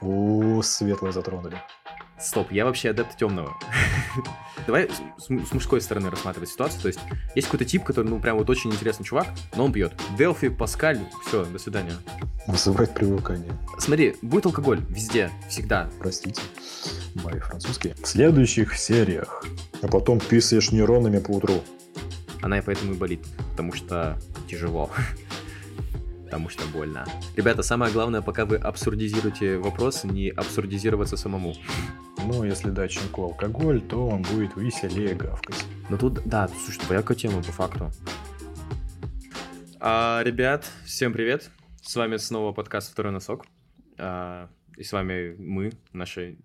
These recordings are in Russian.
О, светлое затронули. Стоп, я вообще адепт темного. Давай с, с мужской стороны рассматривать ситуацию. То есть есть какой-то тип, который, ну, прям вот очень интересный чувак, но он пьет. Делфи, Паскаль, все, до свидания. Вызывает привыкание. Смотри, будет алкоголь везде, всегда. Простите, мои французские. В следующих сериях. А потом писаешь нейронами по утру. Она и поэтому и болит, потому что тяжело. потому что больно. Ребята, самое главное, пока вы абсурдизируете вопрос, не абсурдизироваться самому. Ну, если дать щенку алкоголь, то он будет веселее гавкать. Ну тут, да, слушай, двоякая тема по факту. А, ребят, всем привет. С вами снова подкаст «Второй носок». А, и с вами мы, наши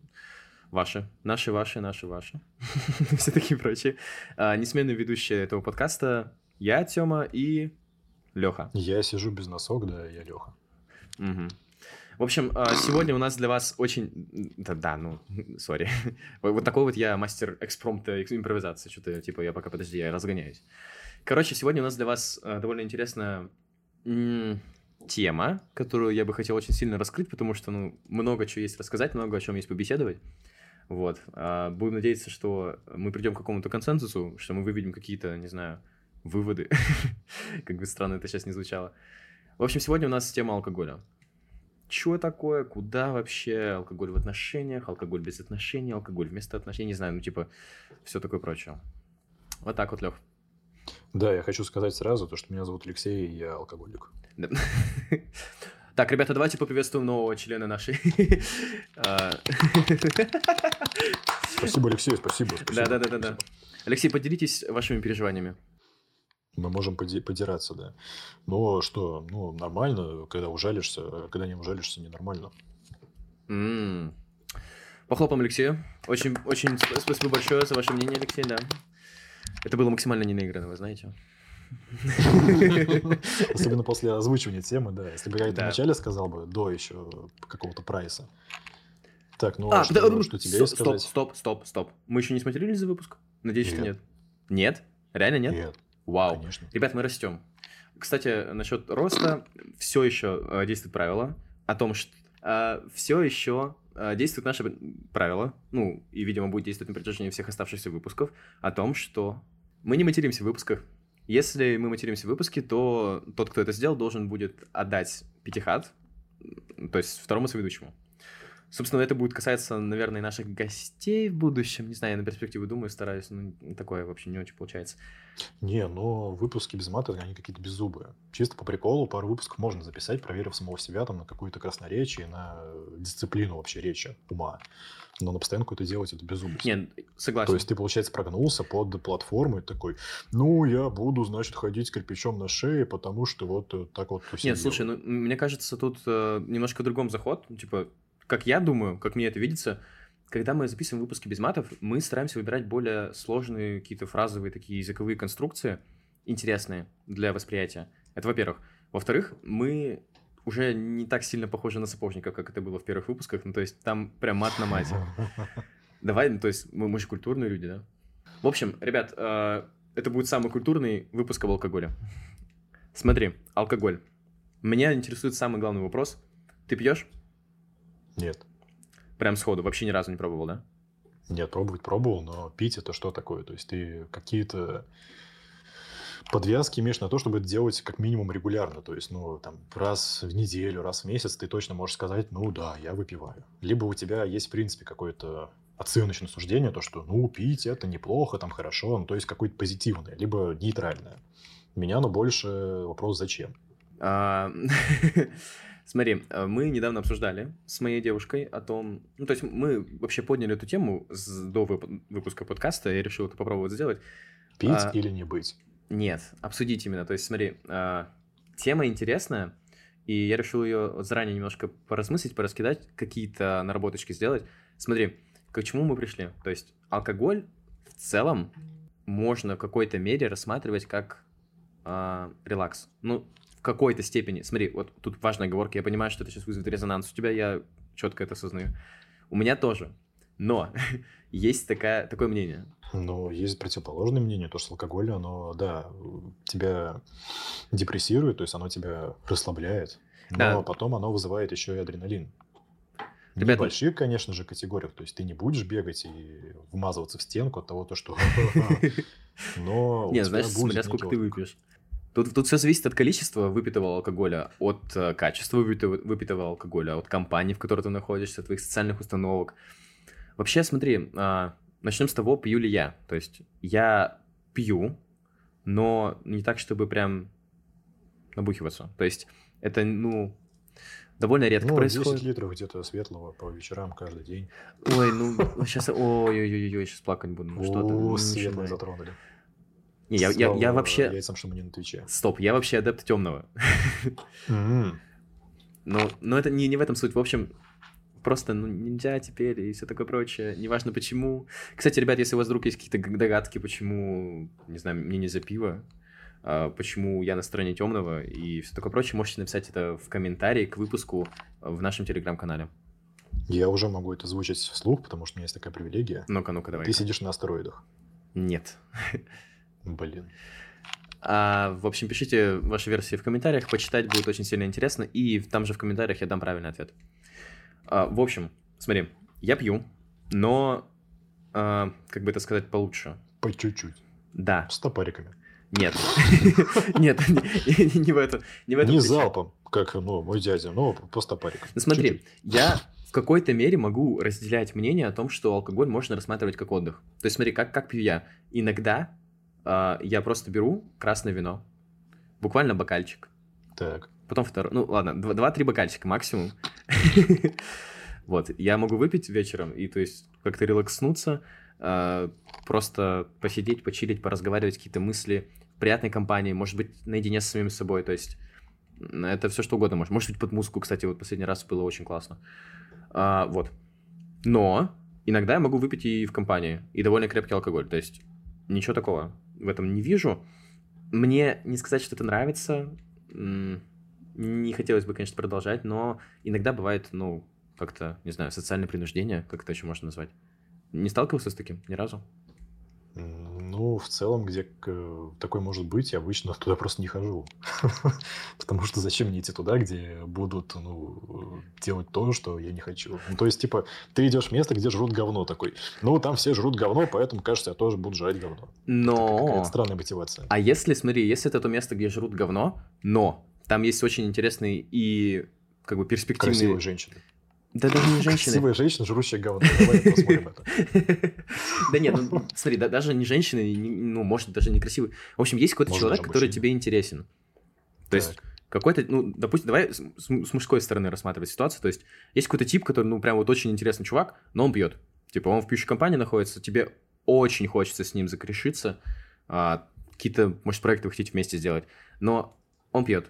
ваши, наши, ваши, наши, ваши, все такие прочие. А, несменные ведущие этого подкаста я, Тёма, и Леха. Я сижу без носок, да, я Леха. Угу. В общем, а, сегодня у нас для вас очень... Да, да ну, сори. Вот такой вот я мастер экспромта, импровизации. Что-то, типа, я пока, подожди, я разгоняюсь. Короче, сегодня у нас для вас а, довольно интересная тема, которую я бы хотел очень сильно раскрыть, потому что, ну, много чего есть рассказать, много о чем есть побеседовать. Вот. А, будем надеяться, что мы придем к какому-то консенсусу, что мы выведем какие-то, не знаю, выводы, как бы странно это сейчас не звучало. В общем, сегодня у нас тема алкоголя. Что такое, куда вообще, алкоголь в отношениях, алкоголь без отношений, алкоголь вместо отношений, не знаю, ну типа, все такое прочее. Вот так вот, Лех. Да, я хочу сказать сразу, то, что меня зовут Алексей, и я алкоголик. Так, ребята, давайте поприветствуем нового члена нашей. А. Спасибо, Алексей, спасибо. Да, да, да, да. Алексей, поделитесь вашими переживаниями мы можем подираться, да. Но что, ну, нормально, когда ужалишься, а когда не ужалишься, ненормально. Mm. Похлопаем Алексею. Очень, очень спасибо большое за ваше мнение, Алексей, да. Это было максимально не наигранно, вы знаете. Особенно после озвучивания темы, да. Если бы я это вначале сказал бы, до еще какого-то прайса. Так, ну а, что, да, что тебе стоп, сказать? Стоп, стоп, стоп. Мы еще не смотрелись за выпуск? Надеюсь, что нет. Нет? Реально нет? Нет. Вау. Конечно. Ребят, мы растем. Кстати, насчет роста все еще э, действует правило о том, что э, все еще э, действует наше правило, ну, и, видимо, будет действовать на протяжении всех оставшихся выпусков, о том, что мы не материмся в выпусках. Если мы материмся в выпуске, то тот, кто это сделал, должен будет отдать пятихат, то есть второму соведущему. Собственно, это будет касаться, наверное, наших гостей в будущем. Не знаю, я на перспективу думаю, стараюсь, но такое вообще не очень получается. Не, но выпуски без мата, они какие-то беззубые. Чисто по приколу пару выпусков можно записать, проверив самого себя там на какую-то красноречие, на дисциплину вообще речи, ума. Но на постоянку это делать это безумно. Нет, согласен. То есть ты, получается, прогнулся под платформу и такой, ну, я буду, значит, ходить с кирпичом на шее, потому что вот э, так вот Нет, слушай, ну, мне кажется, тут э, немножко другом заход. Типа, как я думаю, как мне это видится, когда мы записываем выпуски без матов, мы стараемся выбирать более сложные какие-то фразовые такие языковые конструкции, интересные для восприятия. Это во-первых. Во-вторых, мы уже не так сильно похожи на сапожников, как это было в первых выпусках. Ну, то есть там прям мат на мате. Давай, ну, то есть мы, мы же культурные люди, да? В общем, ребят, э, это будет самый культурный выпуск об алкоголе. Смотри, алкоголь. Меня интересует самый главный вопрос. Ты пьешь? Нет. Прям сходу, вообще ни разу не пробовал, да? Нет, пробовать пробовал, но пить это что такое? То есть ты какие-то подвязки имеешь на то, чтобы это делать как минимум регулярно. То есть, ну, там, раз в неделю, раз в месяц ты точно можешь сказать, ну да, я выпиваю. Либо у тебя есть, в принципе, какое-то оценочное суждение, то, что, ну, пить это неплохо, там, хорошо, ну, то есть, какое-то позитивное, либо нейтральное. Меня, но больше вопрос, зачем? Смотри, э, мы недавно обсуждали с моей девушкой о том... Ну, то есть мы вообще подняли эту тему до выпуска подкаста, я решил это попробовать сделать. Пить а, или не быть? Нет, обсудить именно. То есть смотри, а, тема интересная, и я решил ее заранее немножко поразмыслить, пораскидать, какие-то наработочки сделать. Смотри, к чему мы пришли? То есть алкоголь в целом можно в какой-то мере рассматривать как а, релакс. Ну, в какой-то степени, смотри, вот тут важная оговорка, я понимаю, что это сейчас вызовет резонанс у тебя, я четко это осознаю. У меня тоже. Но есть такая, такое мнение. Ну, есть противоположное мнение, то, что алкоголь, оно, да, тебя депрессирует, то есть оно тебя расслабляет, но да. потом оно вызывает еще и адреналин. В Ребят, небольших, конечно же, категориях. То есть ты не будешь бегать и вмазываться в стенку от того, то, что... Но Не, знаешь, смотря сколько ты выпьешь. Тут, тут все зависит от количества выпитого алкоголя, от э, качества выпитого, выпитого алкоголя, от компании, в которой ты находишься, от твоих социальных установок. Вообще, смотри, а, начнем с того, пью ли я. То есть я пью, но не так, чтобы прям набухиваться. То есть это, ну, довольно редко Ну, 10 происходит. литров где-то светлого по вечерам каждый день. Ой, ну, сейчас, ой-ой-ой, сейчас плакать буду. Ну, ну, О, не светлое затронули. Не, я, я, я вообще... яйцам, что мы не на Твиче. Стоп, я вообще адепт темного. М, Но, но это не, не в этом суть. В общем, просто ну, нельзя теперь и все такое прочее. Неважно почему. Кстати, ребят, если у вас вдруг есть какие-то догадки, почему, не знаю, мне не за пиво, а, почему я на стороне темного и все такое прочее, можете написать это в комментарии к выпуску в нашем телеграм-канале. Я уже могу это звучать вслух, потому что у меня есть такая привилегия. Ну-ка, ну-ка, давай. Ты сидишь на астероидах. Нет. Блин. А, в общем, пишите ваши версии в комментариях, почитать будет очень сильно интересно, и там же в комментариях я дам правильный ответ. А, в общем, смотри, я пью, но, а, как бы это сказать получше. По чуть-чуть. Да, С топариками. нет. Нет, не в этом. Не залпом, как ну, мой дядя, но по топарикам. Ну смотри, я в какой-то мере могу разделять мнение о том, что алкоголь можно рассматривать как отдых. То есть смотри, как, как пью я. Иногда я просто беру красное вино, буквально бокальчик, Так. потом второй, ну ладно, два- два-три бокальчика максимум. Вот, я могу выпить вечером и, то есть, как-то релакснуться, а, просто посидеть, почилить, поразговаривать, какие-то мысли в приятной компании, может быть, наедине с самим собой, то есть, это все что угодно может. Может быть, под музыку, кстати, вот последний раз было очень классно. А, вот. Но иногда я могу выпить и в компании, и довольно крепкий алкоголь, то есть, ничего такого в этом не вижу. Мне не сказать, что это нравится, не хотелось бы, конечно, продолжать, но иногда бывает, ну, как-то, не знаю, социальное принуждение, как это еще можно назвать. Не сталкивался с таким ни разу? Ну, в целом, где к- такое может быть, я обычно туда просто не хожу. Потому что зачем мне идти туда, где будут ну, делать то, что я не хочу. Ну, то есть, типа, ты идешь в место, где жрут говно такой. Ну, там все жрут говно, поэтому, кажется, я тоже буду жрать говно. Это Но... какая-то странная мотивация. А если, смотри, если это то место, где жрут говно, но там есть очень интересный и как бы перспективный... Красивые женщины. Да даже не женщины. Красивая женщина, жрущая говно. Давай посмотрим это. Да нет, ну смотри, да- даже не женщины, ну, может, даже не красивый. В общем, есть какой-то человек, который тебе интересен. То есть какой-то, ну, допустим, давай с мужской стороны рассматривать ситуацию. То есть есть какой-то тип, который, ну, прям вот очень интересный чувак, но он пьет. Типа, он в пьющей компании находится, тебе очень хочется с ним закрешиться, а, какие-то, может, проекты вы хотите вместе сделать, но он пьет.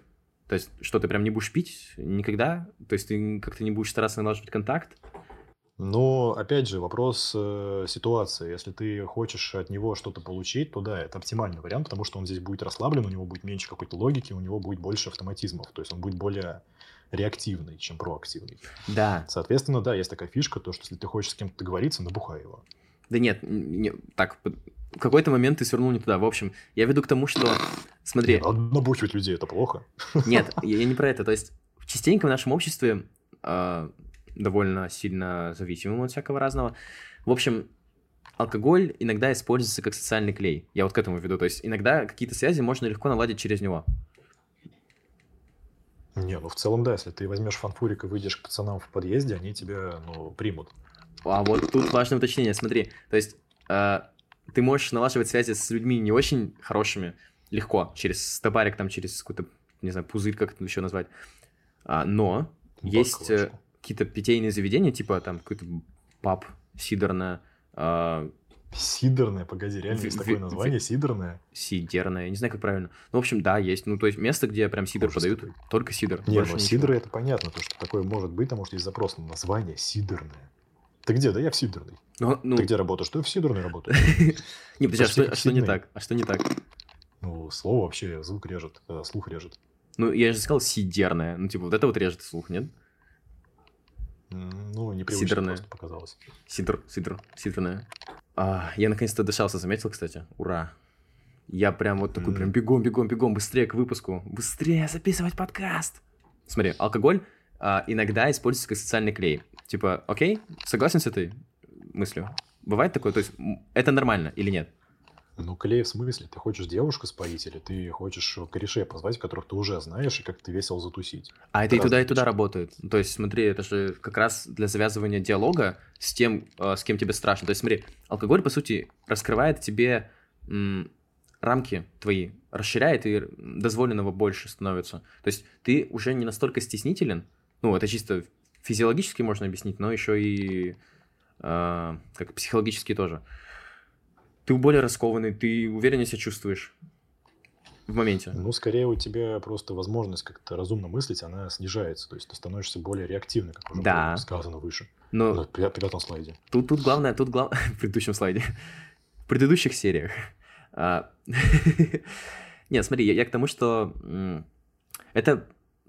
То есть, что ты прям не будешь пить никогда? То есть, ты как-то не будешь стараться налаживать контакт? Но, опять же, вопрос э, ситуации. Если ты хочешь от него что-то получить, то да, это оптимальный вариант, потому что он здесь будет расслаблен, у него будет меньше какой-то логики, у него будет больше автоматизмов. То есть он будет более реактивный, чем проактивный. Да. Соответственно, да, есть такая фишка, то, что если ты хочешь с кем-то договориться, набухай его. Да нет, не- так, в какой-то момент ты свернул не туда. В общем, я веду к тому, что, смотри, Не надо набухивать людей, это плохо. нет, я, я не про это. То есть, частенько в нашем обществе а, довольно сильно зависимым от всякого разного. В общем, алкоголь иногда используется как социальный клей. Я вот к этому веду. То есть, иногда какие-то связи можно легко наладить через него. Не, ну в целом да, если ты возьмешь фанфурик и выйдешь к пацанам в подъезде, они тебя, ну, примут. А вот тут важное уточнение, смотри, то есть э, ты можешь налаживать связи с людьми не очень хорошими легко, через стопарик, там, через какой-то, не знаю, пузырь, как это еще назвать, А, но есть э, какие-то питейные заведения, типа там какой-то паб, сидорная, э, Сидорное, погоди, реально Ви- есть ви- такое название, сидорное. сидерная, я не знаю, как правильно. Ну, в общем, да, есть. Ну, то есть место, где прям сидор Ужас подают, какой. только сидор. Не, больше ну сидоры это понятно, то, что такое может быть, потому что есть запрос на название сидорное. Ты где? Да я в сидорной. Ну, ну, Ты где работаешь? Я в сидорной работаю. не, подожди, а что, а что не так? А что не так? Ну, слово вообще звук режет, э, слух режет. Ну, я же сказал сидерная. Ну, типа, вот это вот режет слух, нет? Ну, непривычно Сидорное. просто показалось. Сидр, сидр, сидорная. А, я наконец-то дышался, заметил, кстати. Ура. Я прям вот такой, М. прям бегом, бегом, бегом, быстрее к выпуску. Быстрее записывать подкаст. Смотри, алкоголь а, иногда используется как социальный клей. Типа, окей, согласен с этой мыслью? Бывает такое? То есть это нормально или нет? Ну, клей в смысле? Ты хочешь девушку споить или ты хочешь корешей позвать, которых ты уже знаешь, и как ты весело затусить? А это, это и туда, и туда работает. То есть, смотри, это же как раз для завязывания диалога с тем, э, с кем тебе страшно. То есть, смотри, алкоголь, по сути, раскрывает тебе рамки твои, расширяет, и дозволенного больше становится. То есть, ты уже не настолько стеснителен, ну, это чисто физиологически можно объяснить, но еще и э, как психологически тоже ты более раскованный, ты увереннее себя чувствуешь в моменте. Ну, скорее у тебя просто возможность как-то разумно мыслить, она снижается. То есть ты становишься более реактивным, как уже да. было сказано выше. Но... На пятом слайде. Тут, тут главное, тут главное, в предыдущем слайде, в предыдущих сериях. А... Нет, смотри, я, я к тому, что это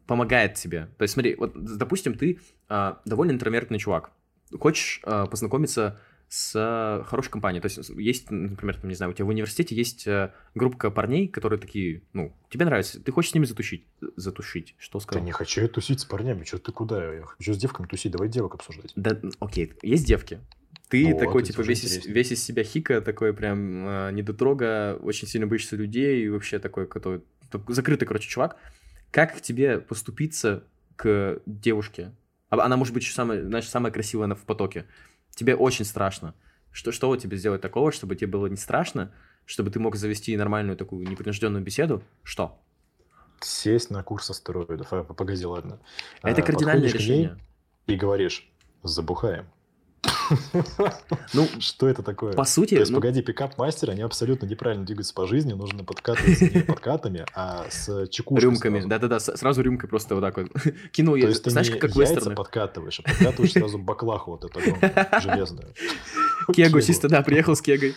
помогает тебе. То есть смотри, вот, допустим, ты а, довольно интровертный чувак. Хочешь а, познакомиться с э, хорошей компанией. То есть есть, например, там, не знаю, у тебя в университете есть э, группа парней, которые такие, ну, тебе нравится, ты хочешь с ними затушить? Затушить, что сказать? Да не хочу я тусить с парнями, что ты куда? Я хочу с девками тусить, давай девок обсуждать. Да, окей, есть девки. Ты ну, такой, типа, весь из, весь из себя хика, такой прям э, недотрога, очень сильно боишься людей, и вообще такой, который, закрытый, короче, чувак. Как к тебе поступиться к девушке? А, она может быть самая, знаешь, самая красивая в потоке тебе очень страшно. Что, что вот тебе сделать такого, чтобы тебе было не страшно, чтобы ты мог завести нормальную такую непринужденную беседу? Что? Сесть на курс астероидов. А, погоди, ладно. Это а, кардинальное решение. И говоришь, забухаем. Ну, что это такое? По сути... То есть, ну... погоди, пикап-мастеры, они абсолютно неправильно двигаются по жизни, нужно подкатываться не подкатами, а с чекушкой Рюмками, да-да-да, сразу рюмкой просто вот так вот кинул. То есть, ты знаешь, как яйца подкатываешь, а подкатываешь сразу баклаху вот эту железную. Кегу чисто, да, приехал с кегой.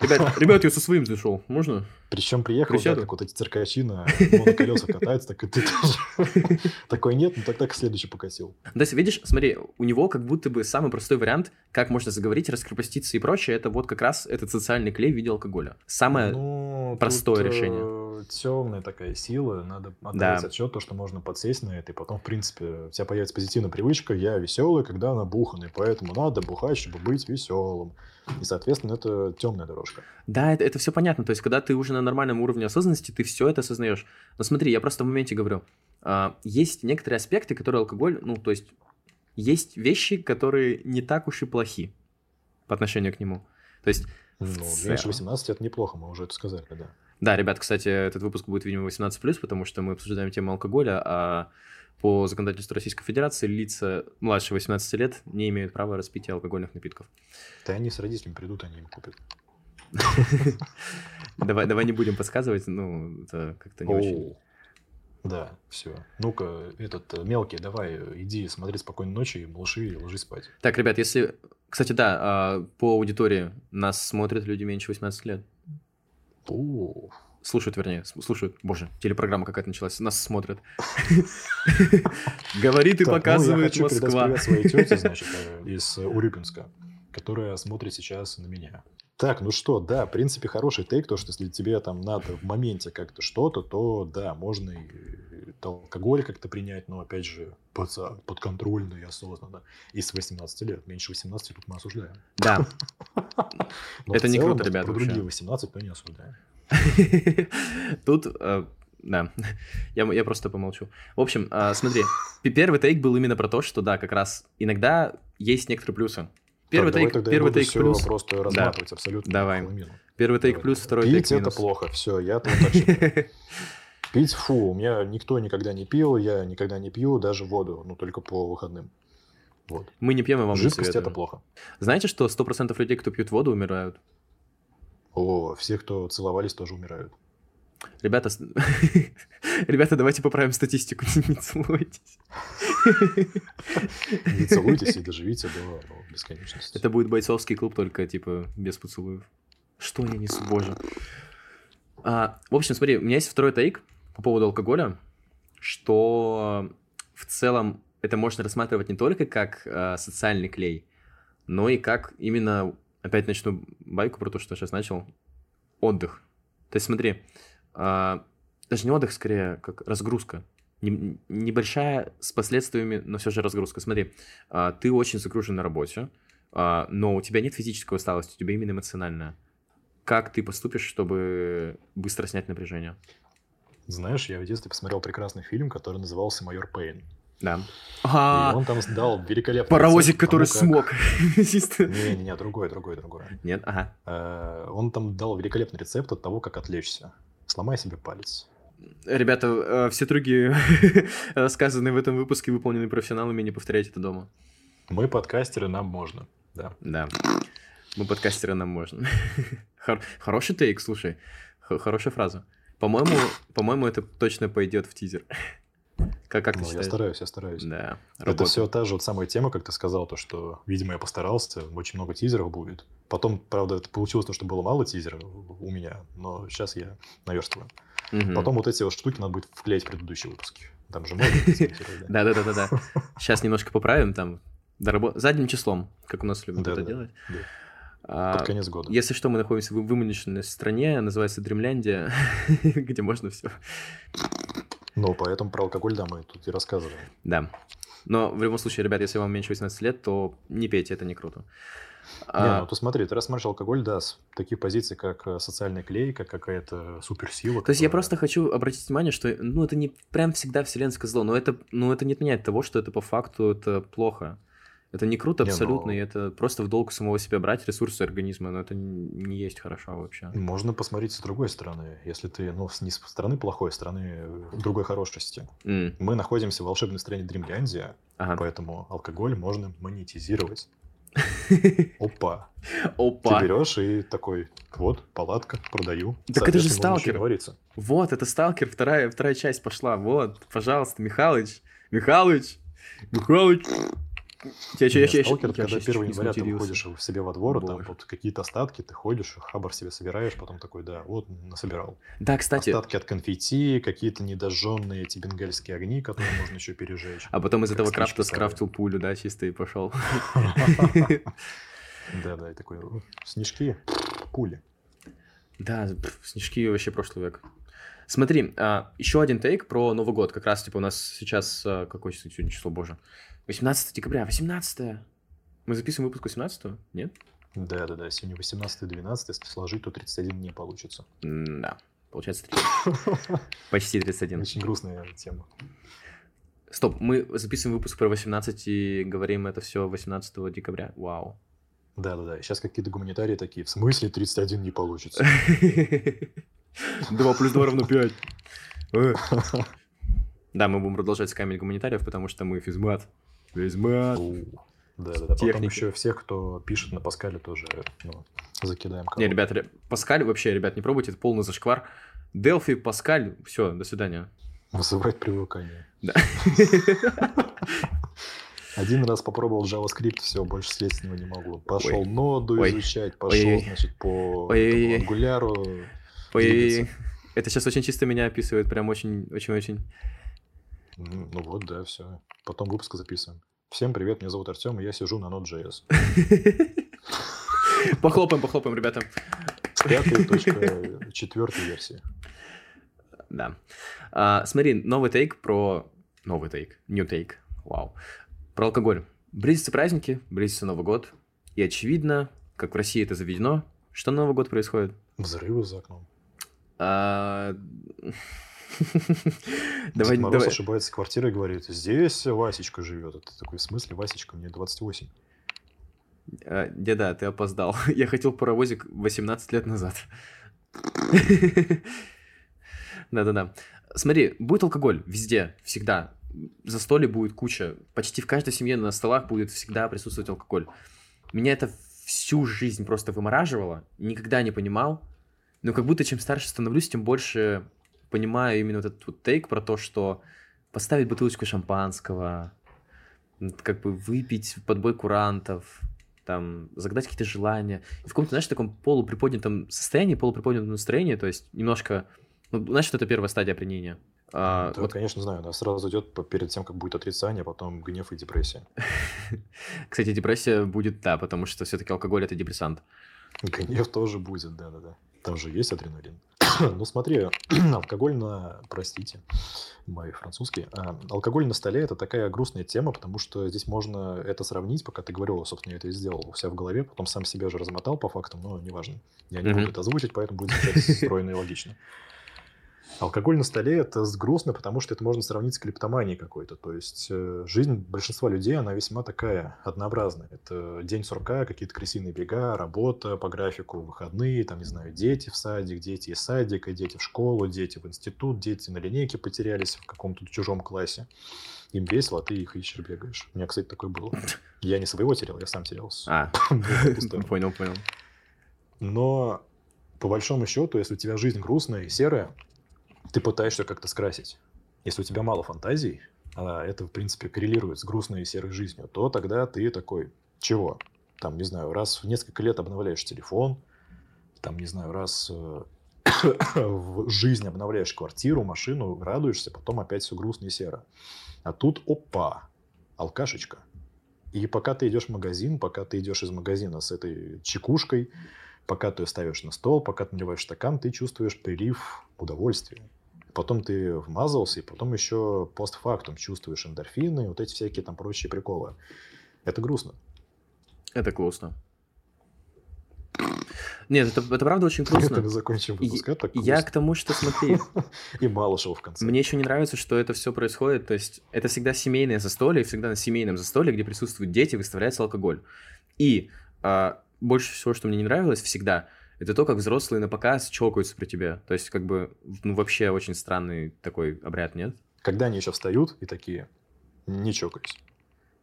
Ребят, ребят, я со своим зашел, можно? Причем приехал, да, как вот эти циркачи на моноколесах катаются, так и ты тоже. Такой нет, ну тогда к следующий покосил. Да, видишь, смотри, у него как будто бы самый простой вариант, как можно заговорить, раскрепоститься и прочее, это вот как раз этот социальный клей в виде алкоголя. Самое ну, простое тут, решение. Темная такая сила, надо отдавать да. отчет, то, что можно подсесть на это, и потом, в принципе, у тебя появится позитивная привычка, я веселый, когда набуханный, поэтому надо бухать, чтобы быть веселым. И, соответственно, это темная дорожка. Да, это, это все понятно. То есть, когда ты уже на нормальном уровне осознанности, ты все это осознаешь. Но смотри, я просто в моменте говорю, а, есть некоторые аспекты, которые алкоголь, ну, то есть, есть вещи, которые не так уж и плохи по отношению к нему. То есть... Ну, меньше 18 это неплохо, мы уже это сказали, да. Да, ребят, кстати, этот выпуск будет, видимо, 18+, потому что мы обсуждаем тему алкоголя, а по законодательству Российской Федерации лица младше 18 лет не имеют права распития алкогольных напитков. Да они с родителями придут, они им купят. Давай, давай не будем подсказывать, ну, это как-то не очень. Да, все. Ну-ка, этот э, мелкий, давай, иди смотри спокойной ночи, малыши, и ложись спать. Так, ребят, если... Кстати, да, а, по аудитории нас смотрят люди меньше 18 лет. О, Слушают, вернее, слушают. Боже, телепрограмма какая-то началась. Нас смотрят. Говорит и ну, показывает Москва. Я своей тете, значит, э, из Урюпинска, которая смотрит сейчас на меня. Так, ну что, да, в принципе, хороший тейк, то, что если тебе там надо в моменте как-то что-то, то да, можно и алкоголь как-то принять, но опять же под, подконтрольно и осознанно. И с 18 лет, меньше 18 тут мы осуждаем. Да. Это не круто, ребята. Про другие 18 мы не осуждаем. Тут, э, да, я, я просто помолчу. В общем, э, смотри, первый тейк был именно про то, что, да, как раз иногда есть некоторые плюсы. Первый так, тейк, первый тейк плюс. просто разматывать да. абсолютно. Давай. Первый тейк давай. плюс, второй Пить тейк минус. это плохо, все, я так Пить, фу, у меня никто никогда не пил, я никогда не пью даже воду, ну только по выходным. Вот. Мы не пьем, и вам Жидкость это плохо. Знаете, что 100% людей, кто пьют воду, умирают? О, все, кто целовались, тоже умирают. Ребята, ребята, давайте поправим статистику, не целуйтесь. Не целуйтесь и доживите до бесконечности. Это будет бойцовский клуб, только типа без поцелуев. Что я несу, боже. А, в общем, смотри, у меня есть второй тейк по поводу алкоголя, что в целом это можно рассматривать не только как э, социальный клей, но и как именно опять начну байку про то, что я сейчас начал. Отдых. То есть смотри, а, даже не отдых, скорее, как разгрузка. Не- небольшая с последствиями, но все же разгрузка. Смотри, а, ты очень загружен на работе, а, но у тебя нет физической усталости, у тебя именно эмоциональная. Как ты поступишь, чтобы быстро снять напряжение? Знаешь, я в детстве посмотрел прекрасный фильм, который назывался «Майор Пейн». Да. И А, он там дал великолепный паровозик, который тому, как- смог. Не-не-не, другой, другой, другой. Нет, ага. Э, Он там дал великолепный рецепт от того, как отвлечься. Сломай себе палец. Ребята, э, все другие сказанные в этом выпуске выполнены профессионалами, не повторяйте это дома. Мы подкастеры, нам можно. Да. Да. Мы подкастеры, нам можно. Хор- Хороший тейк, слушай. Х- Хорошая фраза. По-моему, по-моему, это точно пойдет в тизер. Как, как ты Ну, я считаешь? стараюсь, я стараюсь. Да, Это работает. все та же вот самая тема, как ты сказал, то, что, видимо, я постарался, очень много тизеров будет. Потом, правда, это получилось то, что было мало тизеров у меня, но сейчас я наверстываю. Мгм. Потом вот эти вот штуки надо будет вклеить в предыдущие выпуски. Там же да? Да, да, да, да, да. Сейчас немножко поправим там. Задним числом, как у нас любят это делать. А, Под конец года. Если что, мы находимся в вымышленной стране, называется Дремляндия, где можно все. Ну, поэтому про алкоголь, да, мы тут и рассказываем. Да. Но в любом случае, ребят, если вам меньше 18 лет, то не пейте, это не круто. Не, А, ну ты смотри, ты рассматриваешь алкоголь, да, с таких позиций, как э, социальная клейка, какая-то суперсила. То есть я которая- просто хочу обратить внимание, что ну это не прям всегда вселенское зло, но это, ну, это не отменяет того, что это по факту это плохо. Это не круто Не, абсолютно, ну- и это просто в долг самого себя брать ресурсы организма, но это не есть хорошо вообще. Можно посмотреть с другой стороны. Если ты, ну, с- не с стороны плохой, а с стороны э, другой хорошести. М, Мы находимся в волшебной стране Дремляндия, Ага. поэтому алкоголь можно монетизировать. Опа. Ты Опа. берешь и такой, вот, палатка, продаю. Так это же сталкер. говориться. Вот, это сталкер, вторая, вторая часть пошла. Вот, пожалуйста, Михалыч. Михалыч. Михалыч. Я, Не, я, сталкер, когда щас 1 чуть не января ты выходишь в себе во двор, там Боже. вот какие-то остатки, ты ходишь, хабар себе собираешь, потом такой, да, вот, насобирал. Да, кстати, Остатки от конфетти, какие-то недожженные эти бенгальские огни, которые можно еще пережечь. а потом из этого крафта скрафтил пулю, да, чисто и пошел. Да, да, и такой, «О, снежки, пули. Да, снежки вообще прошлый век. Смотри, а, еще один тейк про Новый год. Как раз, типа, у нас сейчас... а, какое сегодня число, боже? 18 декабря, 18 Мы записываем выпуск 18 Нет? Да, да, да, сегодня 18-12, если сложить, то 31 не получится. М, Да, получается 30. Почти 31. Очень грустная тема. Стоп, мы записываем выпуск про 18 и говорим это все 18 декабря. Вау. Да, да, да. Сейчас какие-то гуманитарии такие, в смысле 31 не получится? 2 плюс 2 равно 5. Да, мы будем продолжать скамить гуманитариев, потому что мы физмат. У, Да, да, да. Потом Техники. еще всех, кто пишет на Паскале, тоже ну, закидаем. Не, ребят, ре- Паскаль вообще, ребят, не пробуйте, это полный зашквар. Делфи, Паскаль, все, до свидания. Вызывает привыкание. Да. Один раз попробовал JavaScript, все, больше слезть с него не могу. Пошел Ой. ноду Ой. изучать, пошел, Ой-ой-ой. значит, по ангуляру. Ой, это сейчас очень чисто меня описывает, прям очень, очень, очень. М, Ну вот, да, все. Потом выпуск записываем. Всем привет, меня зовут Артем, и я сижу на Node.js. Похлопаем, похлопаем, ребята. Пятая точка четвертой версии. Да. А, смотри, новый тейк про... Новый тейк, new тейк, вау. Про алкоголь. Близятся праздники, близится Новый год. И очевидно, как в России это заведено, что на Новый год происходит? Взрывы за окном. А, Дед Давай, Мороз давай. ошибается квартирой и говорит, здесь Васечка живет. Ты такой, в смысле Васечка? Мне 28. А, Деда, ты опоздал. Я хотел паровозик 18 лет назад. Да-да-да. Смотри, будет алкоголь везде, всегда. Застолье будет куча. Почти в каждой семье на столах будет всегда присутствовать алкоголь. Меня это всю жизнь просто вымораживало. Никогда не понимал. Но как будто чем старше становлюсь, тем больше понимаю именно вот этот вот тейк про то, что поставить бутылочку шампанского, как бы выпить под бой курантов, там, загадать какие-то желания. И в каком-то, знаешь, таком полуприподнятом состоянии, полуприподнятом настроении, то есть немножко... Ну, знаешь, что это первая стадия опьянения? А, Да, вот, конечно, знаю. Да, сразу идет перед тем, как будет отрицание, а потом гнев и депрессия. кстати, депрессия будет, да, потому что все-таки алкоголь — это депрессант. Гнев тоже будет, да-да-да. Там же есть адреналин. ну смотри, алкоголь на, простите, мой французский, а, алкоголь на столе это такая грустная тема, потому что здесь можно это сравнить, пока ты говорил, собственно, я это и сделал у себя в голове, потом сам себя же размотал по фактам, но неважно. Я не могу это озвучить, поэтому будет звучать стройно и логично. Алкоголь на столе это грустно, потому что это можно сравнить с клептоманией какой-то. То есть э, жизнь большинства людей, она весьма такая однообразная. Это день сурка, какие-то крысиные бега, работа по графику, выходные, там, не знаю, дети в садик, дети из садика, дети в школу, дети в институт, дети на линейке потерялись в каком-то чужом классе. Им весело, а ты их ищешь, бегаешь. У меня, кстати, такое было. Я не своего терял, я сам терялся. А, понял, понял. Но по большому счету, если у тебя жизнь грустная и серая, ты пытаешься как-то скрасить. Если у тебя мало фантазий, а это, в принципе, коррелирует с грустной и серой жизнью, то тогда ты такой, чего? Там, не знаю, раз в несколько лет обновляешь телефон, там, не знаю, раз э, в жизни обновляешь квартиру, машину, радуешься, потом опять все грустно и серо. А тут, опа, алкашечка. И пока ты идешь в магазин, пока ты идешь из магазина с этой чекушкой, пока ты ставишь на стол, пока ты наливаешь стакан, ты чувствуешь прилив удовольствия потом ты вмазался, и потом еще постфактум чувствуешь эндорфины, вот эти всякие там прочие приколы. Это грустно. Это грустно. Нет, это, это правда очень грустно. Это мы закончим выпуск, так Я к тому, что смотри. И мало шоу в конце. Мне еще не нравится, что это все происходит, то есть это всегда семейное застолье, всегда на семейном застолье, где присутствуют дети, выставляется алкоголь. И а, больше всего, что мне не нравилось всегда – это то, как взрослые на показ чокаются при тебе. То есть, как бы, ну, вообще очень странный такой обряд, нет? Когда они еще встают и такие, не чокались.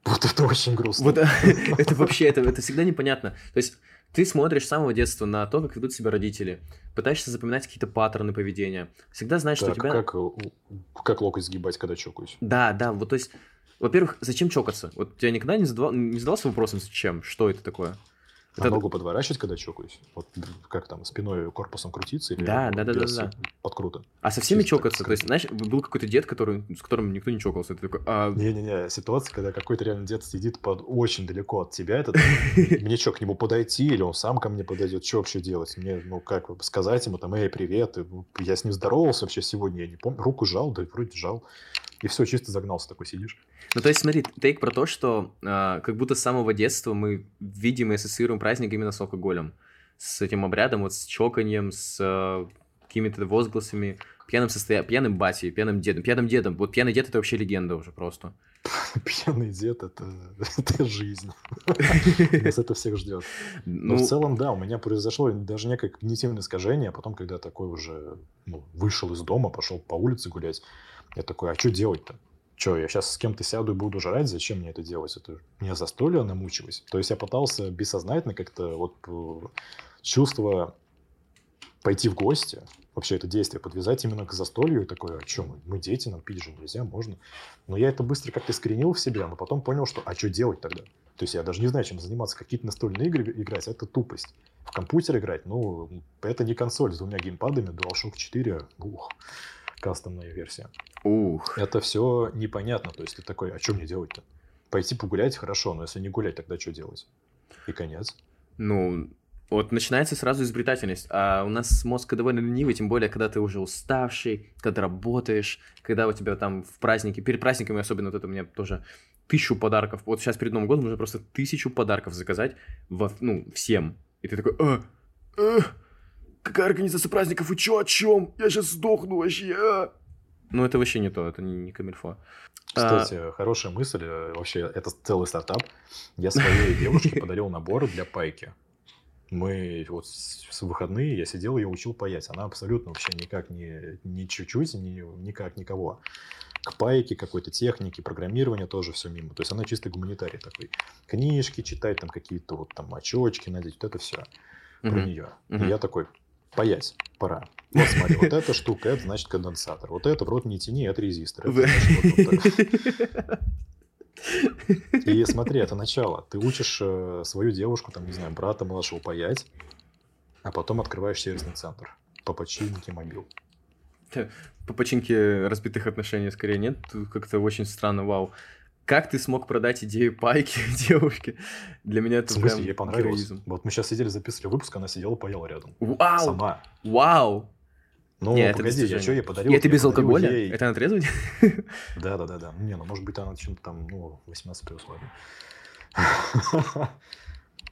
Вот это очень грустно. Вот это вообще, это, это всегда непонятно. То есть, ты смотришь с самого детства на то, как ведут себя родители, пытаешься запоминать какие-то паттерны поведения. Всегда знаешь, так, что у тебя... Как, как локоть сгибать, когда чокаюсь? Да, да, вот то есть, во-первых, зачем чокаться? Вот тебя никогда не, задавал, не задался вопросом, зачем? Что это такое? А ногу подворачивать, когда чокаюсь? Вот как там, спиной корпусом крутиться или да, да, да, да, да. подкруто? А со всеми Чисто чокаться? То есть, знаешь, был какой-то дед, который, с которым никто не чокался. Ты такой, а... Не-не-не, ситуация, когда какой-то реально дед сидит под очень далеко от тебя, это мне что, к нему подойти, или он сам ко мне подойдет, что вообще делать? Мне, ну, как сказать ему там, эй, привет, я с ним здоровался вообще сегодня, я не помню, руку жал, да вроде жал. И все, чисто загнался такой сидишь. Ну, то есть, смотри, тейк про то, что э, как будто с самого детства мы видим и ассоциируем праздник именно с алкоголем. С этим обрядом, вот с чоканьем, с э, какими-то возгласами, пьяным состоянием, пьяным батей, пьяным дедом. Пьяным дедом. Вот пьяный дед это вообще легенда уже просто. Пьяный дед это, это жизнь. Нас это всех ждет. Но ну, в целом, да, у меня произошло даже некое когнитивное искажение, а потом, когда такой уже ну, вышел из дома, пошел по улице гулять, я такой, а что делать-то? Что, я сейчас с кем-то сяду и буду жрать, зачем мне это делать? Это мне застолье намучилось. То есть я пытался бессознательно как-то вот э, чувство пойти в гости, вообще это действие подвязать именно к застолью и такое, а что, мы, мы дети, нам пить же нельзя, можно. Но я это быстро как-то искоренил в себе, но потом понял, что а что делать тогда? То есть я даже не знаю, чем заниматься. Какие-то настольные игры играть, это тупость. В компьютер играть, ну, это не консоль с двумя геймпадами, DualShock 4, ух кастомная версия. Ух. Это все непонятно. То есть ты такой, а что мне делать-то? Пойти погулять хорошо, но если не гулять, тогда что делать? И конец. Ну, вот начинается сразу изобретательность. А у нас мозг довольно ленивый, тем более, когда ты уже уставший, когда работаешь, когда у тебя там в празднике, перед праздниками особенно, вот это у меня тоже тысячу подарков. Вот сейчас перед Новым годом нужно просто тысячу подарков заказать во, ну, всем. И ты такой, а, а, Какая организация праздников? И чё, о чем? Я сейчас сдохну вообще. А? Ну, это вообще не то, это не, не камильфо. Кстати, а... хорошая мысль. Э, вообще, это целый стартап. Я своей девушке подарил набор для пайки. Мы вот с выходные я сидел, я учил паять. Она абсолютно вообще никак не, не чуть-чуть, ни, никак никого. К пайке, какой-то технике, программирования тоже все мимо. То есть она чисто гуманитарий такой. Книжки читать, там какие-то вот там очочки надеть, вот это все про нее. Uh-huh. И я такой, паять пора. Вот смотри, вот эта штука, это значит конденсатор. Вот это в рот не тяни, это резистор. Это значит, вот И смотри, это начало. Ты учишь э, свою девушку, там, не знаю, брата младшего паять, а потом открываешь сервисный центр по починке мобил. По починке разбитых отношений скорее нет. Как-то очень странно, вау. Как ты смог продать идею пайки девушке? Для меня это В смысле, ей понравилось? Героизм. Вот мы сейчас сидели, записывали выпуск, она сидела, паяла рядом. Вау! Сама. Вау! Ну, Не, это погоди, я достижение. что, я подарил... Это я без алкоголя? ей- Это на трезвый? Да-да-да-да. Не, ну, может быть, она чем-то там, ну, 18 плюс, ладно.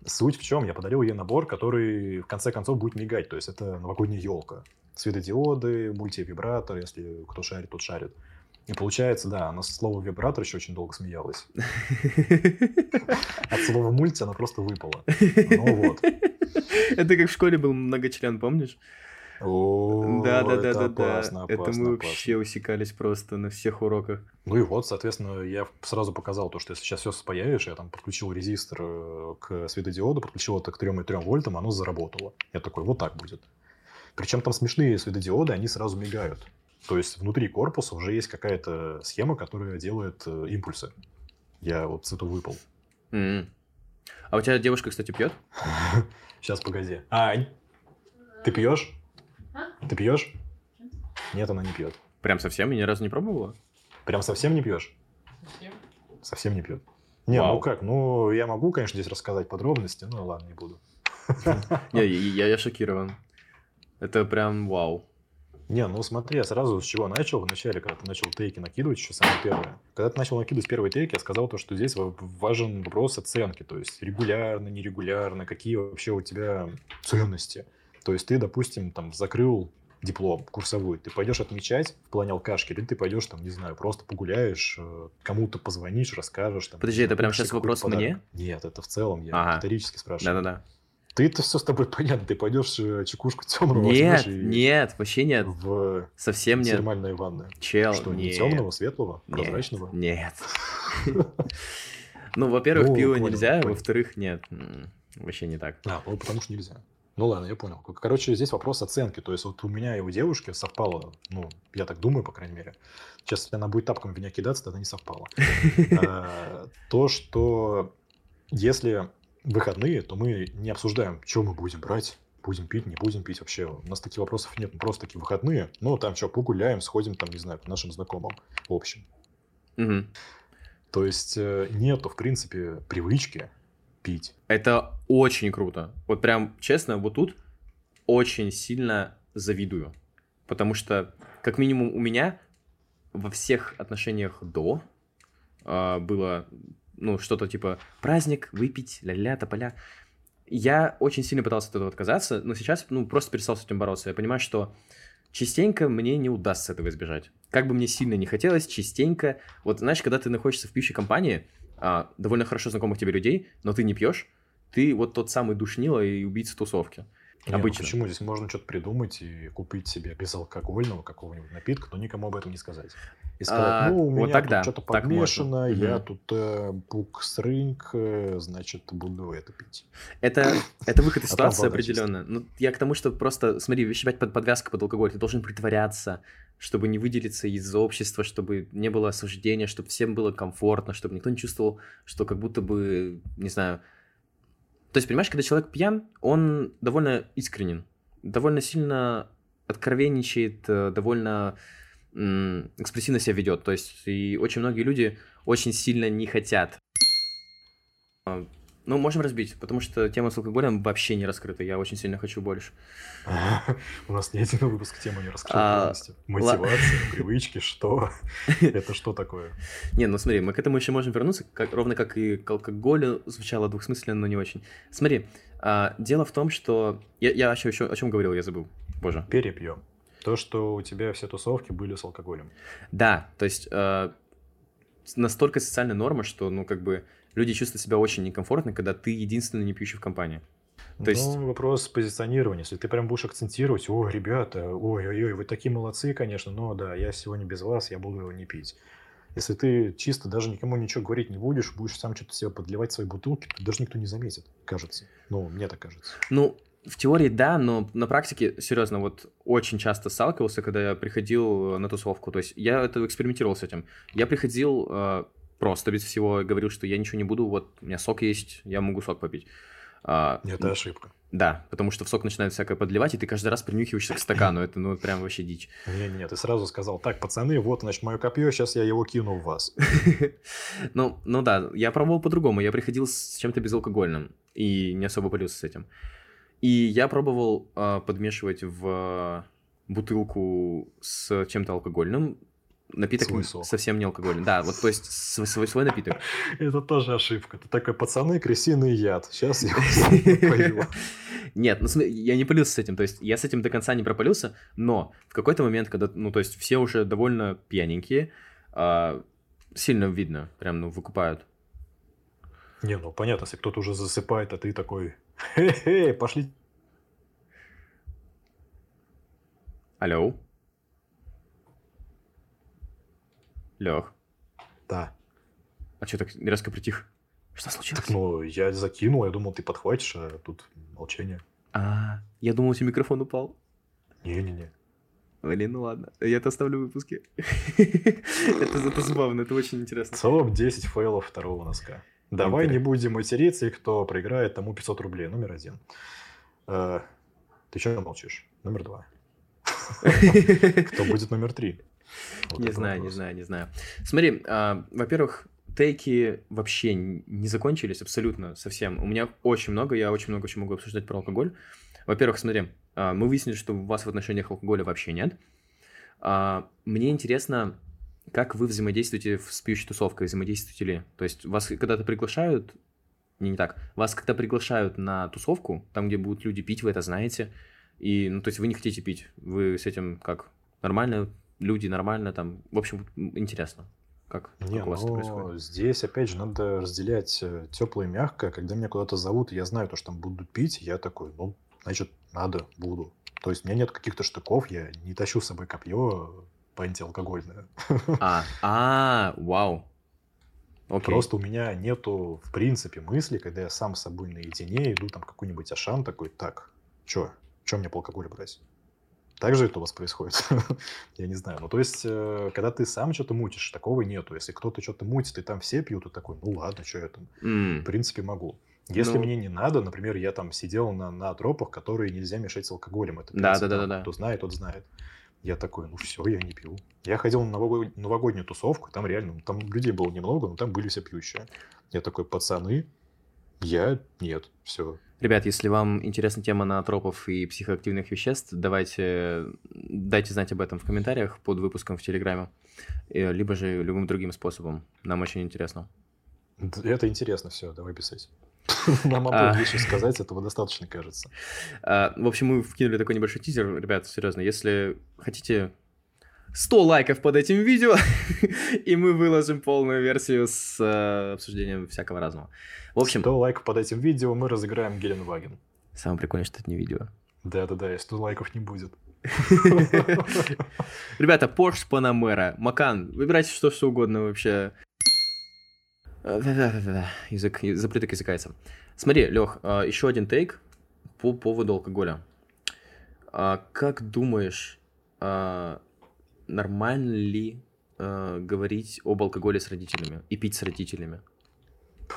Суть в чем? Я подарил ей набор, который в конце концов будет мигать. То есть это новогодняя елка. Светодиоды, мультивибратор, если кто шарит, тот шарит. И получается, да, она с слова вибратор еще очень долго смеялась. От слова мульти она просто выпала. Ну вот. Это как в школе был многочлен, помнишь? О, Да, да, да, да, да. Это мы опасно. вообще усекались просто на всех уроках. Ну и вот, соответственно, я сразу показал то, что если сейчас все спаяешь, я там подключил резистор э, к светодиоду, подключил это к 3,3 вольтам, оно заработало. Я такой, вот так будет. Причем там смешные светодиоды, они сразу мигают. То есть внутри корпуса уже есть какая-то схема, которая делает э, импульсы. Я вот с этого выпал. М. А у тебя девушка, кстати, пьет? Сейчас, погоди. Ань, ты пьешь? Ты пьешь? Нет, она не пьет. Прям совсем? И ни разу не пробовала? Прям совсем не пьешь? Совсем не пьет. Не, Вау. ну как, ну я могу, конечно, здесь рассказать подробности, но ладно, не буду. Не, я шокирован. Это прям вау. Не, ну смотри, я сразу с чего начал вначале, когда ты начал тейки накидывать, еще самое первое. Когда ты начал накидывать первые тейки, я сказал то, что здесь ва- важен вопрос оценки, то есть регулярно, нерегулярно, какие вообще у тебя ценности. То есть ты, допустим, там закрыл диплом курсовой, ты пойдешь отмечать в плане алкашки, или ты пойдешь там, не знаю, просто погуляешь, э, кому-то позвонишь, расскажешь. Там, Подожди, это прям сейчас вопрос какой-то мне? подарок. Нет, это в целом, я Ага. риторически спрашиваю. Да-да-да. Ты-то все с тобой понятно, ты пойдешь э, чекушку темного Нет, нет, вообще нет. в Совсем нет. термальные ванны. Чел, Что, не нет. темного, светлого, Нет, прозрачного? Нет. Ну, во-первых, Ну, пиво нельзя, во-вторых, нет. Вообще не так. А, ну потому что нельзя. Ну ладно, я понял. Короче, здесь вопрос оценки. То есть вот у меня и у девушки совпало, ну, я так думаю, по крайней мере. Сейчас, если она будет тапком в меня кидаться, тогда не совпало. А, То, что если выходные, то мы не обсуждаем, что мы будем брать, будем пить, не будем пить вообще. У нас таких вопросов нет, мы просто такие выходные. Ну, там что, погуляем, сходим, там, не знаю, к нашим знакомым. В общем. Мгм. То есть э, нету, в принципе, привычки пить. Это очень круто. Вот прям, честно, вот тут очень сильно завидую. Потому что, как минимум, у меня во всех отношениях до а, было, ну, что-то типа праздник, выпить, ля-ля, тополя. Я очень сильно пытался от этого отказаться, но сейчас, ну, просто перестал с этим бороться. Я понимаю, что частенько мне не удастся этого избежать. Как бы мне сильно не хотелось, частенько... Вот знаешь, когда ты находишься в пьющей компании, а, довольно хорошо знакомых тебе людей, но ты не пьешь, ты вот тот самый душнило и убийца тусовки. Не, ну Обычно. почему? Здесь можно что-то придумать и купить себе безалкогольного какого-нибудь напитка, но никому об этом не сказать. И сказать, А, ну, у вот меня тогда, что-то так подмешано, я Мгм. тут э, буксрынг, э, значит, буду это пить. Это, это выход из ситуации определенно. Ну, я к тому, что просто, смотри, выщипать под подвязка под алкоголь, ты должен притворяться, чтобы не выделиться из общества, чтобы не было осуждения, чтобы всем было комфортно, чтобы никто не чувствовал, что как будто бы, не знаю... То есть, понимаешь, когда человек пьян, он довольно искренен, довольно сильно откровенничает, э, довольно экспрессивно себя ведет. То есть, и очень многие люди очень сильно не хотят а, ну, можем разбить, потому что тема с алкоголем вообще не раскрыта. Я очень сильно хочу больше. У нас ни один выпуск темы не раскрыл А, полностью. Мотивация, привычки, что? Это что такое? Не, ну смотри, мы к этому еще можем вернуться, ровно как и к алкоголю звучало двухсмысленно, но не очень. Смотри, а, дело в том, что... Я, еще о чем говорил, я забыл. Боже. Перепьем. То, что у тебя все тусовки были с алкоголем. Да, то есть э, настолько социальная норма, что, ну, как бы, люди чувствуют себя очень некомфортно, когда ты единственный не пьющий в компании. То есть- Ну, вопрос позиционирования. Если ты прям будешь акцентировать, ой, ребята, ой-ой-ой, вы такие молодцы, конечно, но да, я сегодня без вас, я буду его не пить. Если ты чисто даже никому ничего говорить не будешь, будешь сам что-то себе подливать в свои бутылки, то даже никто не заметит, кажется. Ну, мне так кажется. Ну, в теории да, но на практике, серьезно, вот очень часто сталкивался, когда я приходил на тусовку. То есть я это экспериментировал с этим. Я приходил э, просто без всего, говорил, что я ничего не буду, вот у меня сок есть, я могу сок попить. А, Это ошибка. Да, потому что в сок начинает всякое подливать, и ты каждый раз принюхиваешься к стакану. Это, ну, прям вообще дичь. Не-не, ты сразу сказал, так, пацаны, вот, значит, мое копье, сейчас я его кину в вас. Ну, ну да, я пробовал по-другому. Я приходил с чем-то безалкогольным и не особо полился с этим. И я пробовал а, подмешивать в бутылку с чем-то алкогольным, напиток Свой сок. совсем не алкогольный. Да, вот то есть свой, свой, свой напиток. Это тоже ошибка. Ты такой, пацаны, крысиный яд. Сейчас я вас напою». Нет, ну я не полился с этим, то есть я с этим до конца не пропалился, но в какой-то момент, когда, ну, то есть все уже довольно пьяненькие, а, сильно видно, прям, ну, выкупают. Не, ну понятно, если кто-то уже засыпает, а ты такой, хе-хе, пошли. Алло? Лех, Да. а что так резко притих? Что Так, случилось? ну, я закинул, я думал, ты подхватишь, а тут молчание. А, я думал, у тебя микрофон упал. Не-не-не. Блин, ну ладно, я это оставлю в выпуске. это, это забавно, это очень интересно. Топ-10 фейлов второго носка. Давай не будем материться, и кто проиграет, тому 500 рублей. Номер один. Э, Ты что молчишь? Номер два. Кто будет номер три? Вот Не знаю, не вопрос. знаю, не знаю. Смотри, а, во-первых, тейки вообще не закончились абсолютно совсем. У меня очень много, я очень много чего могу обсуждать про алкоголь. Во-первых, смотри, а, мы выяснили, что у вас в отношениях алкоголя вообще нет. А, Мне интересно, как вы взаимодействуете с пьющей тусовкой, взаимодействуете ли? То есть вас когда-то приглашают, не, не так, вас когда приглашают на тусовку, там, где будут люди пить, вы это знаете, и, ну, то есть вы не хотите пить, вы с этим как, нормально, люди нормально, там, в общем, интересно, как, Не, как у вас это ну, происходит? здесь, опять же, надо разделять теплое и мягкое. Когда меня куда-то зовут, я знаю то, что там будут пить, я такой, ну, значит, надо, буду. То есть у меня нет каких-то штыков, я не тащу с собой копье антиалкогольное. А, а, вау, окей. Просто у меня нету, в принципе, мысли, когда я сам с собой наедине иду там какой-нибудь ашан такой, так, чё, чё мне по алкоголю брать? Так же это у вас происходит? Я не знаю. Ну, то есть, э, когда ты сам что-то мутишь, такого нету. Если кто-то что-то мутит, и там все пьют, то такой, ну ладно, что я там, М, в принципе, могу. Если Ну- мне не надо, например, я там сидел на, на тропах, которые нельзя мешать с алкоголем. Это Да, да, да, да, да. Кто знает, тот знает. Я такой, ну все, я не пью. Я ходил на нового- новогоднюю тусовку, там реально, ну, там людей было немного, но там были все пьющие. Я такой, пацаны, я нет, все. Ребят, если вам интересна тема наотропов и психоактивных веществ, давайте дайте знать об этом в комментариях под выпуском в Телеграме, э, либо же любым другим способом. Нам очень интересно. Это интересно, все, давай писать. Нам А. обоим вещи сказать, этого достаточно, кажется. А, В общем, мы вкинули такой небольшой тизер. Ребят, серьезно, если хотите 100 лайков под этим видео, и мы выложим полную версию с э, обсуждением всякого разного. В общем, 100 лайков под этим видео, мы разыграем Геленваген. самое прикольное, что это не видео. Да-да-да, и 100 лайков не будет. Ребята, Porsche Panamera, Макан, выбирайте что, что угодно вообще. Э, Да-да-да-да, язык, запреток языкается. Смотри, Лех, еще один тейк по поводу алкоголя. А, Как думаешь, а, нормально ли а, говорить об алкоголе с родителями и пить с родителями?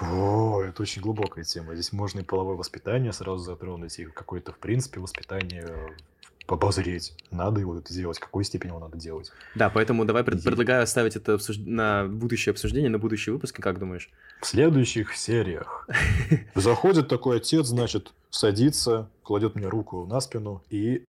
О, это очень глубокая тема. Здесь можно и половое воспитание сразу затронуть, и какое-то, в принципе, воспитание э, обозреть. Надо его это делать, в какой степени его надо делать. Да, поэтому давай пред- предлагаю оставить это обсуж- на будущее обсуждение, на будущий выпуск, как думаешь? В следующих сериях заходит такой отец, значит, садится, кладет мне руку на спину и...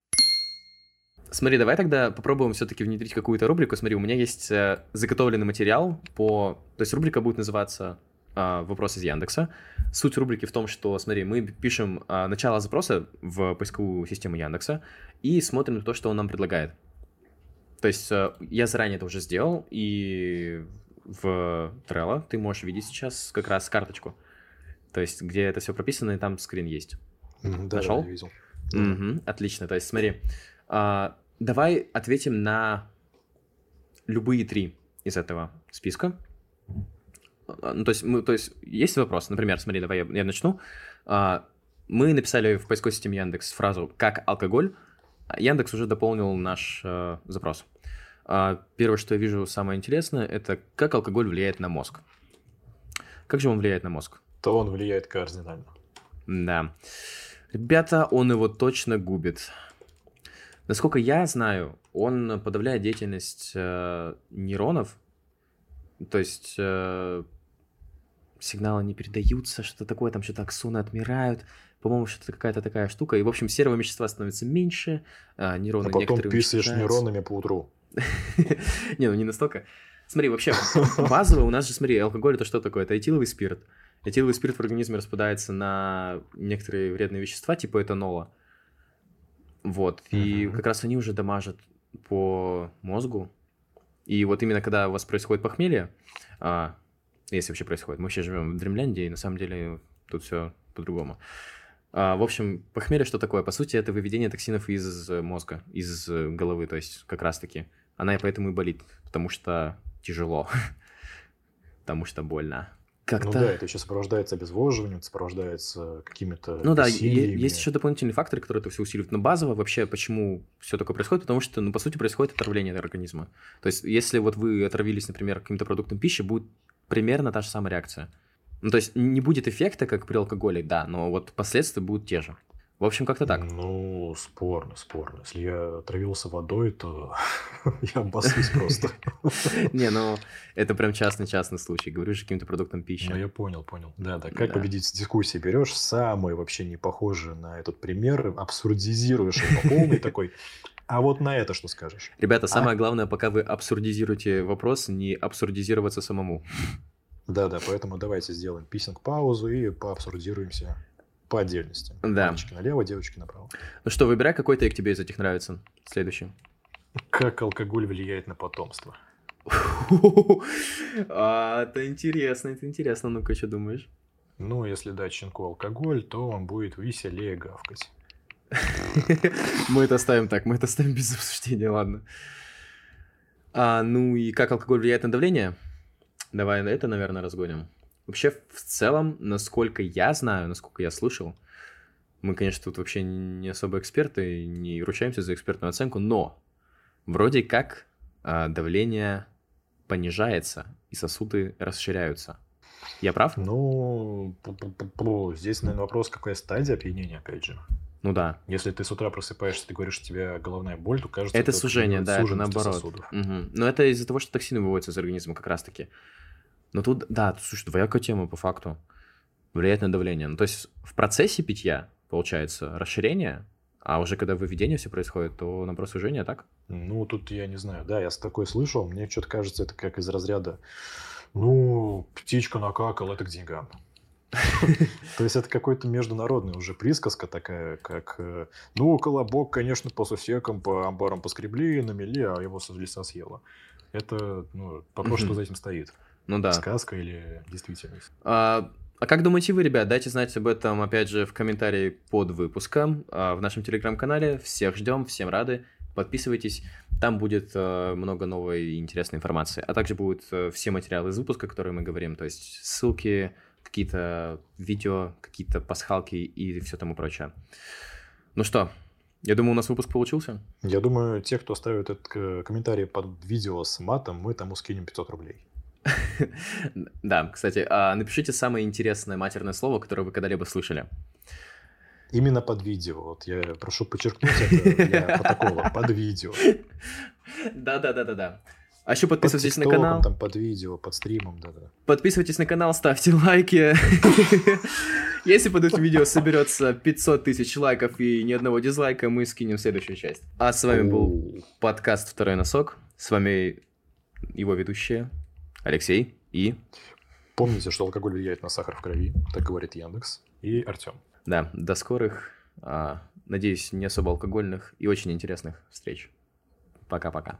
Смотри, давай тогда попробуем все-таки внедрить какую-то рубрику. Смотри, у меня есть э, заготовленный материал по... То есть рубрика будет называться а, «Вопрос из Яндекса». Суть рубрики в том, что, смотри, мы пишем а, начало запроса в поисковую систему Яндекса и смотрим на то, что он нам предлагает. То есть э, я заранее это уже сделал, и в Trello ты можешь видеть сейчас как раз карточку. То есть где это все прописано, и там скрин есть. М, Да, да, Нашел? я видел. Мгм, отлично. То есть, смотри, а, давай ответим на любые три из этого списка. А, Ну, то есть, мы, то есть, есть вопрос, например, смотри, давай я, я начну. А, мы написали в поисковой системе Яндекс фразу «как алкоголь», а Яндекс уже дополнил наш э, запрос. Первое, что я вижу самое интересное, это как алкоголь влияет на мозг. Как же он влияет на мозг? То он влияет кардинально. Да. Ребята, он его точно губит. Насколько я знаю, он подавляет деятельность э, нейронов. То есть, э, сигналы не передаются, что-то такое, там что-то аксоны отмирают, по-моему, что-то какая-то такая штука, и, в общем, серого вещества становится меньше, а нейроны А потом писаешь нейронами по утру. Не, ну не настолько. Смотри, вообще, базово у нас же, смотри, алкоголь это что такое? Это этиловый спирт. Этиловый спирт в организме распадается на некоторые вредные вещества, типа этанола. Вот. И как раз они уже дамажат по мозгу. И вот именно когда у вас происходит похмелье, а, если вообще происходит, мы вообще живем в Дремлянде, и на самом деле тут все по-другому. А, в общем, похмелье что такое? По сути, это выведение токсинов из мозга, из головы, то есть как раз-таки. Она и поэтому и болит, потому что тяжело, потому что больно. Ну Как-то... да, это еще сопровождается обезвоживанием, сопровождается какими-то Ну да, усилиями. есть еще дополнительные факторы, которые это все усиливают. Но базово вообще, почему все такое происходит? Потому что, ну, по сути, происходит отравление организма. То есть, если вот вы отравились, например, каким-то продуктом пищи, будет примерно та же самая реакция. Ну, то есть, не будет эффекта, как при алкоголе, да, но вот последствия будут те же. В общем, как-то так. Ну, спорно, спорно. Если я отравился водой, то я обоссусь просто. Не, ну, это прям частный-частный случай. Говорю же каким-то продуктом пищи. Ну, я понял, понял. Да, да. Как победить в дискуссии? Берешь самый вообще не похожий на этот пример, абсурдизируешь его по полной такой. А вот на это что скажешь? Ребята, самое главное, пока вы абсурдизируете вопрос, не абсурдизироваться самому. Да, да, поэтому давайте сделаем писинг-паузу и поабсурдируемся по отдельности. Да. Мальчики налево, девочки направо. Ну что, выбирай, какой тейк тебе из этих нравится. Следующий. Как алкоголь влияет на потомство? А, это интересно, это интересно. Ну-ка, что думаешь? Ну, если дать щенку алкоголь, то он будет веселее гавкать. Мы это оставим так, мы это оставим без обсуждения, ладно. А, ну и как алкоголь влияет на давление? Давай это, наверное, разгоним. Вообще, в целом, насколько я знаю, насколько я слышал, мы, конечно, тут вообще не особо эксперты, не ручаемся за экспертную оценку, но вроде как а, давление понижается и сосуды расширяются. Я прав? Ну, здесь, наверное, вопрос, какая стадия опьянения, опять же. Ну да. Если ты с утра просыпаешься, ты говоришь, у тебя головная боль, то кажется... Это сужение, да, это наоборот. сосудов. Мгм. Но это из-за того, что токсины выводятся из организма как раз-таки. Но тут, да, слушай, двоякая тема по факту. Влияет на давление. Ну, то есть в процессе питья, получается, расширение, а уже когда выведение все происходит, то наоборот сужение, так? Ну, тут я не знаю. Да, я с такой слышал. Мне что-то кажется, это как из разряда, ну, птичка накакала, это к деньгам. То есть это какой-то международный уже присказка такая, как, э, ну, колобок, конечно, по сусекам, по амбарам поскребли, намели, а его с леса съела. Это, ну, вопрос, что за этим стоит. Ну да. Сказка или действительность? А, а как думаете вы, ребят? Дайте знать об этом, опять же, в комментарии под выпуском а, в нашем телеграм-канале. Всех ждем, всем рады. Подписывайтесь, там будет э, много новой и интересной информации. А также будут э, все материалы из выпуска, которые мы говорим, то есть ссылки, какие-то видео, какие-то пасхалки и все тому прочее. Ну что, я думаю, у нас выпуск получился. Я думаю, те, кто оставит этот э, комментарий под видео с матом, мы тому скинем 500 рублей. Да, кстати, а напишите самое интересное матерное слово, которое вы когда-либо слышали. Именно под видео. Вот я прошу подчеркнуть это для протокола. Под видео. Да-да-да-да-да. А еще Под подписывайтесь на тиктоком, канал. там, под видео, под стримом, да-да. Подписывайтесь на канал, ставьте лайки. Если под этим видео соберется 500 тысяч лайков и ни одного дизлайка, мы скинем следующую часть. А с вами был подкаст «Второй носок». С вами его ведущие Алексей и... Помните, что алкоголь влияет на сахар в крови, так говорит Яндекс. И Артем. Да, до скорых, а, надеюсь, не особо алкогольных и очень интересных встреч. Пока-пока.